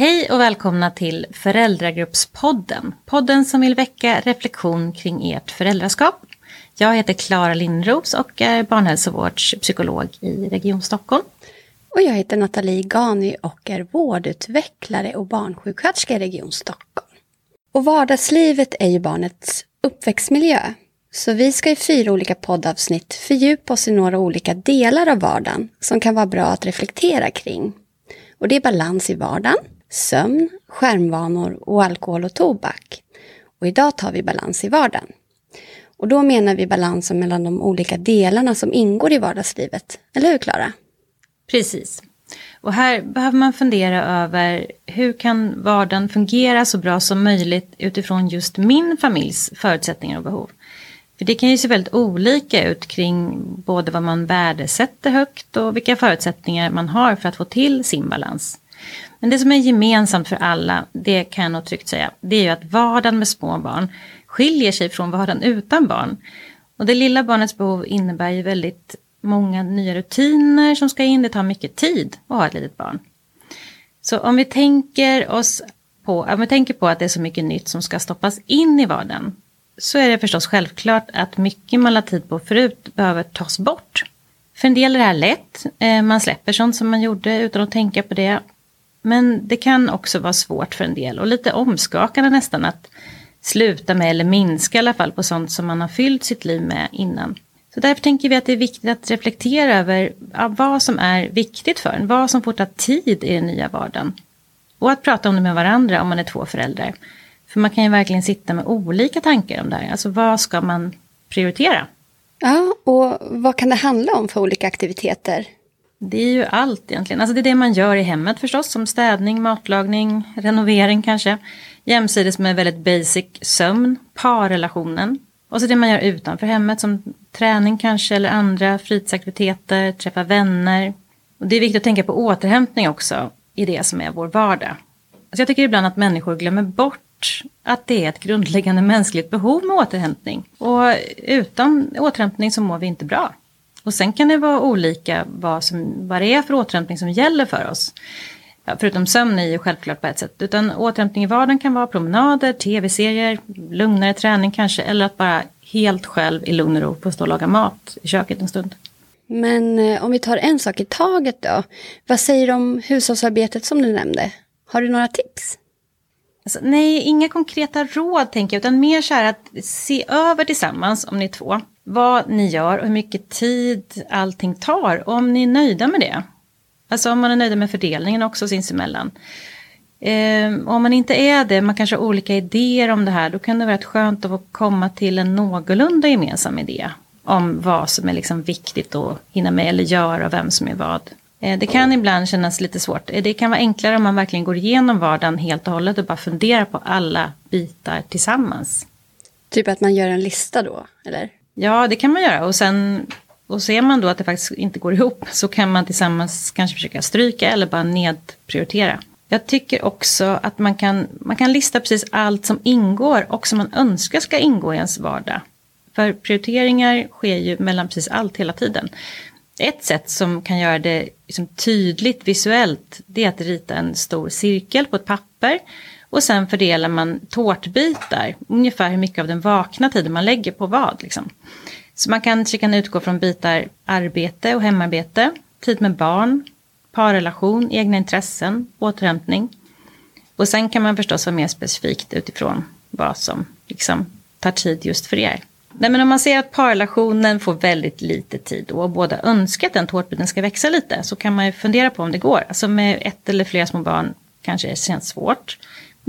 Hej och välkomna till Föräldragruppspodden. Podden som vill väcka reflektion kring ert föräldraskap. Jag heter Klara Lindros och är barnhälsovårdspsykolog i Region Stockholm. Och jag heter Nathalie Gani och är vårdutvecklare och barnsjuksköterska i Region Stockholm. Och vardagslivet är ju barnets uppväxtmiljö. Så vi ska i fyra olika poddavsnitt fördjupa oss i några olika delar av vardagen som kan vara bra att reflektera kring. Och det är balans i vardagen, sömn, skärmvanor och alkohol och tobak. Och idag tar vi balans i vardagen. Och då menar vi balansen mellan de olika delarna som ingår i vardagslivet. Eller hur Klara? Precis. Och här behöver man fundera över hur kan vardagen fungera så bra som möjligt utifrån just min familjs förutsättningar och behov. För det kan ju se väldigt olika ut kring både vad man värdesätter högt och vilka förutsättningar man har för att få till sin balans. Men det som är gemensamt för alla, det kan jag nog tryggt säga, det är ju att vardagen med små barn skiljer sig från vardagen utan barn. Och det lilla barnets behov innebär ju väldigt många nya rutiner som ska in. Det tar mycket tid att ha ett litet barn. Så om vi tänker oss på, om vi tänker på att det är så mycket nytt som ska stoppas in i vardagen. Så är det förstås självklart att mycket man lade tid på förut behöver tas bort. För en del är det här lätt. Eh, man släpper sånt som man gjorde utan att tänka på det. Men det kan också vara svårt för en del och lite omskakande nästan att sluta med eller minska i alla fall på sånt som man har fyllt sitt liv med innan. Så därför tänker vi att det är viktigt att reflektera över vad som är viktigt för en, vad som får ta tid i den nya vardagen. Och att prata om det med varandra om man är två föräldrar. För man kan ju verkligen sitta med olika tankar om det här. Alltså vad ska man prioritera? Ja, och vad kan det handla om för olika aktiviteter? Det är ju allt egentligen. Alltså det är det man gör i hemmet förstås, som städning, matlagning, renovering kanske. Jämsides med väldigt basic sömn, parrelationen. Och så det man gör utanför hemmet som träning kanske eller andra fritidsaktiviteter, träffa vänner. Och det är viktigt att tänka på återhämtning också i det som är vår vardag. Alltså jag tycker ibland att människor glömmer bort att det är ett grundläggande mänskligt behov med återhämtning. Och utan återhämtning så mår vi inte bra. Och sen kan det vara olika vad, som, vad det är för återhämtning som gäller för oss. Förutom sömn är ju självklart på ett sätt. Utan återhämtning i vardagen kan vara promenader, tv-serier, lugnare träning kanske. Eller att bara helt själv i lugn och ro få stå och laga mat i köket en stund. Men eh, om vi tar en sak i taget då. Vad säger du om hushållsarbetet som du nämnde? Har du några tips? Alltså, nej, inga konkreta råd tänker jag, utan mer så här att se över tillsammans om ni är två. Vad ni gör och hur mycket tid allting tar och om ni är nöjda med det. Alltså om man är nöjda med fördelningen också sinsemellan. Eh, om man inte är det, man kanske har olika idéer om det här, då kan det vara rätt skönt att komma till en någorlunda gemensam idé. Om vad som är liksom viktigt att hinna med eller göra, vem som är vad. Eh, det kan ibland kännas lite svårt. Eh, det kan vara enklare om man verkligen går igenom vardagen helt och hållet och bara funderar på alla bitar tillsammans. Typ att man gör en lista då, eller? Ja, det kan man göra. Och sen och ser man då att det faktiskt inte går ihop så kan man tillsammans kanske försöka stryka eller bara nedprioritera. Jag tycker också att man kan, man kan lista precis allt som ingår och som man önskar ska ingå i ens vardag. För prioriteringar sker ju mellan precis allt hela tiden. Ett sätt som kan göra det liksom tydligt visuellt det är att rita en stor cirkel på ett papper och sen fördelar man tårtbitar, ungefär hur mycket av den vakna tiden man lägger på vad. Liksom. Så man kanske kan utgå från bitar arbete och hemarbete, tid med barn, parrelation, egna intressen, återhämtning. Och sen kan man förstås vara mer specifikt utifrån vad som liksom tar tid just för er. Nej, men om man ser att parrelationen får väldigt lite tid och båda önskar att den tårtbiten ska växa lite så kan man ju fundera på om det går. Alltså med ett eller flera små barn kanske det känns svårt.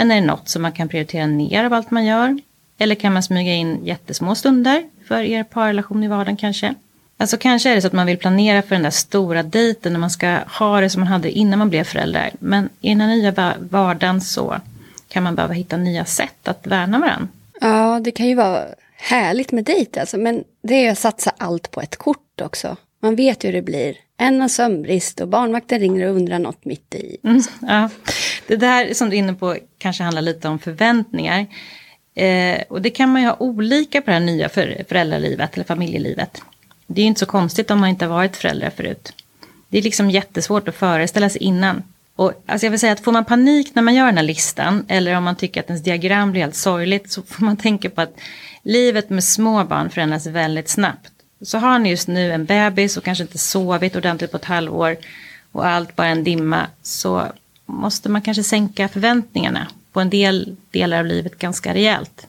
Men är det något som man kan prioritera ner av allt man gör? Eller kan man smyga in jättesmå stunder för er parrelation i vardagen kanske? Alltså kanske är det så att man vill planera för den där stora dejten när man ska ha det som man hade innan man blev förälder. Men i den här nya vardagen så kan man behöva hitta nya sätt att värna varandra. Ja, det kan ju vara härligt med dejt alltså. Men det är att satsa allt på ett kort också. Man vet hur det blir. En har sömnbrist och barnvakten ringer och undrar något mitt i. Mm, ja. Det där som du är inne på kanske handlar lite om förväntningar. Eh, och det kan man ju ha olika på det här nya för, föräldralivet eller familjelivet. Det är ju inte så konstigt om man inte har varit förälder förut. Det är liksom jättesvårt att föreställa sig innan. Och alltså jag vill säga att får man panik när man gör den här listan, eller om man tycker att ens diagram blir helt sorgligt, så får man tänka på att livet med små barn förändras väldigt snabbt. Så har ni just nu en bebis och kanske inte sovit ordentligt på ett halvår och allt bara en dimma, så måste man kanske sänka förväntningarna på en del delar av livet ganska rejält.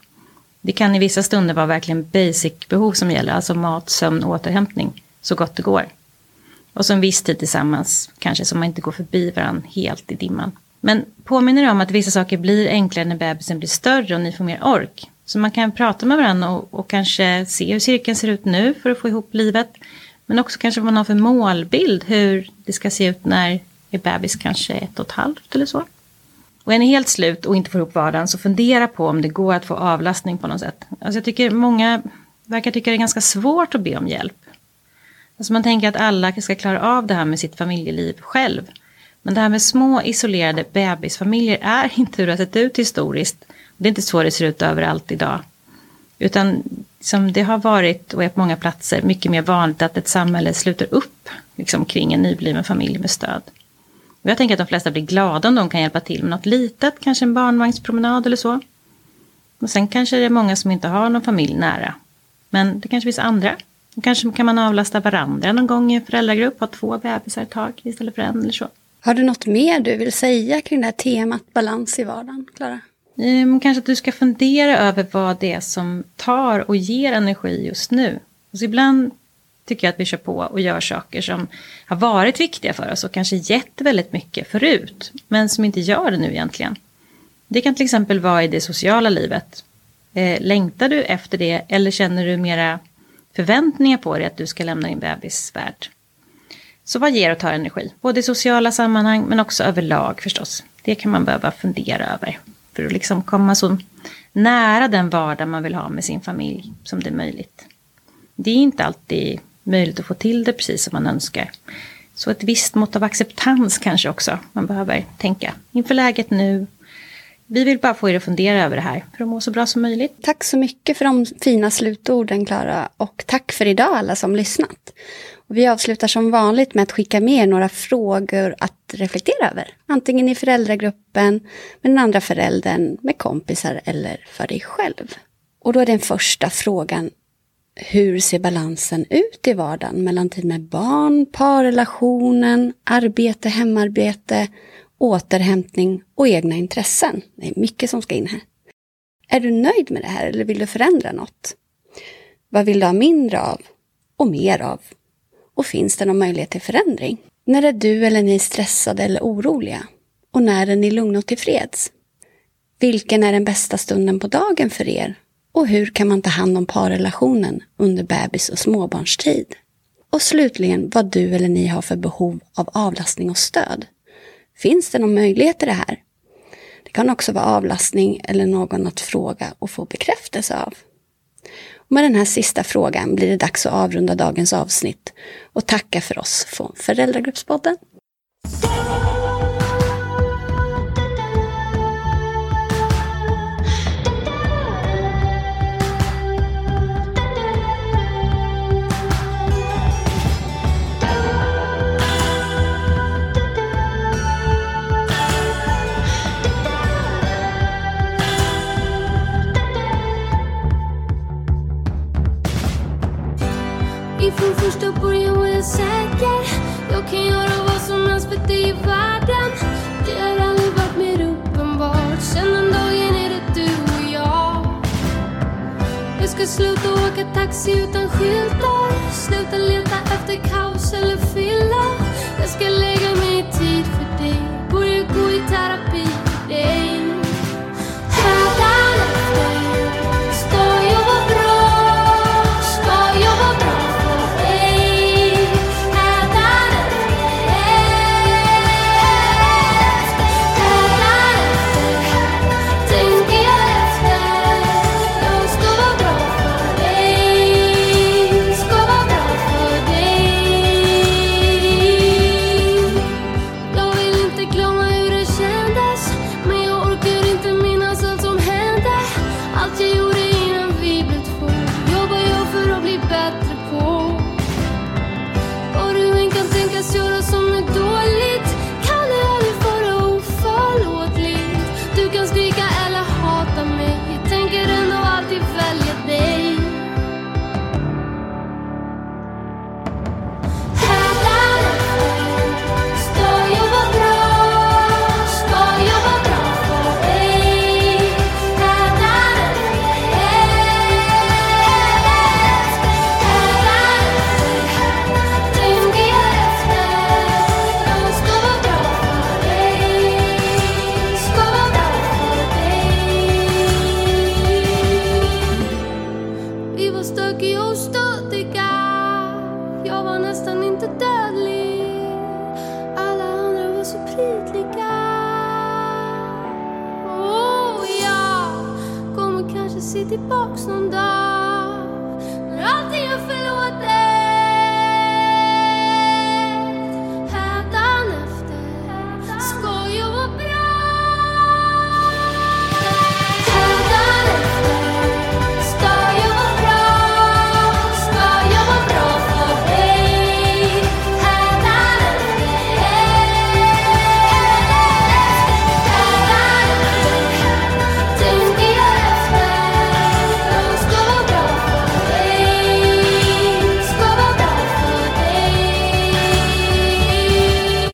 Det kan i vissa stunder vara verkligen basic behov som gäller, alltså mat, sömn, återhämtning, så gott det går. Och så en viss tid tillsammans, kanske så man inte går förbi varandra helt i dimman. Men påminner om att vissa saker blir enklare när bebisen blir större och ni får mer ork. Så man kan prata med varandra och, och kanske se hur cirkeln ser ut nu för att få ihop livet. Men också kanske vad man har för målbild, hur det ska se ut när är bebis kanske ett och ett halvt eller så. Och är ni helt slut och inte får ihop vardagen så fundera på om det går att få avlastning på något sätt. Alltså jag tycker många verkar tycka det är ganska svårt att be om hjälp. Alltså man tänker att alla ska klara av det här med sitt familjeliv själv. Men det här med små isolerade bebisfamiljer är inte hur det har sett ut historiskt. Det är inte så det ser ut överallt idag. Utan som det har varit och är på många platser mycket mer vanligt att ett samhälle sluter upp liksom, kring en nybliven familj med stöd. Och jag tänker att de flesta blir glada om de kan hjälpa till med något litet, kanske en barnvagnspromenad eller så. Och sen kanske det är många som inte har någon familj nära. Men det kanske finns andra. Kanske kan man avlasta varandra någon gång i en föräldragrupp, ha två bebisar ett tag istället för en eller så. Har du något mer du vill säga kring det här temat balans i vardagen, Klara? Ehm, kanske att du ska fundera över vad det är som tar och ger energi just nu. Alltså ibland tycker jag att vi kör på och gör saker som har varit viktiga för oss och kanske gett väldigt mycket förut, men som inte gör det nu egentligen. Det kan till exempel vara i det sociala livet. Ehm, längtar du efter det eller känner du mera förväntningar på dig att du ska lämna din bebisvärld? Så vad ger och tar energi? Både i sociala sammanhang men också överlag förstås. Det kan man behöva fundera över för att liksom komma så nära den vardag man vill ha med sin familj som det är möjligt. Det är inte alltid möjligt att få till det precis som man önskar. Så ett visst mått av acceptans kanske också man behöver tänka inför läget nu. Vi vill bara få er att fundera över det här för att må så bra som möjligt. Tack så mycket för de fina slutorden Klara och tack för idag alla som lyssnat. Och vi avslutar som vanligt med att skicka med några frågor att reflektera över. Antingen i föräldragruppen, med den andra föräldern, med kompisar eller för dig själv. Och då är den första frågan hur ser balansen ut i vardagen mellan tid med barn, parrelationen, arbete, hemarbete, återhämtning och egna intressen? Det är mycket som ska in här. Är du nöjd med det här eller vill du förändra något? Vad vill du ha mindre av och mer av? Och finns det någon möjlighet till förändring? När är du eller ni stressade eller oroliga? Och när är ni lugna och tillfreds? Vilken är den bästa stunden på dagen för er och hur kan man ta hand om parrelationen under bebis och småbarnstid? Och slutligen vad du eller ni har för behov av avlastning och stöd. Finns det någon möjlighet till det här? Det kan också vara avlastning eller någon att fråga och få bekräftelse av. Med den här sista frågan blir det dags att avrunda dagens avsnitt och tacka för oss från Föräldragruppspodden. Säker. Jag kan göra vad som helst för dig i världen. Det har aldrig varit mer uppenbart. Sen den dagen är det du och jag. Jag ska sluta åka taxi utan skyltar. Sluta leta efter kaos eller fylla. Jag ska lägga kommer kanske se tillbaks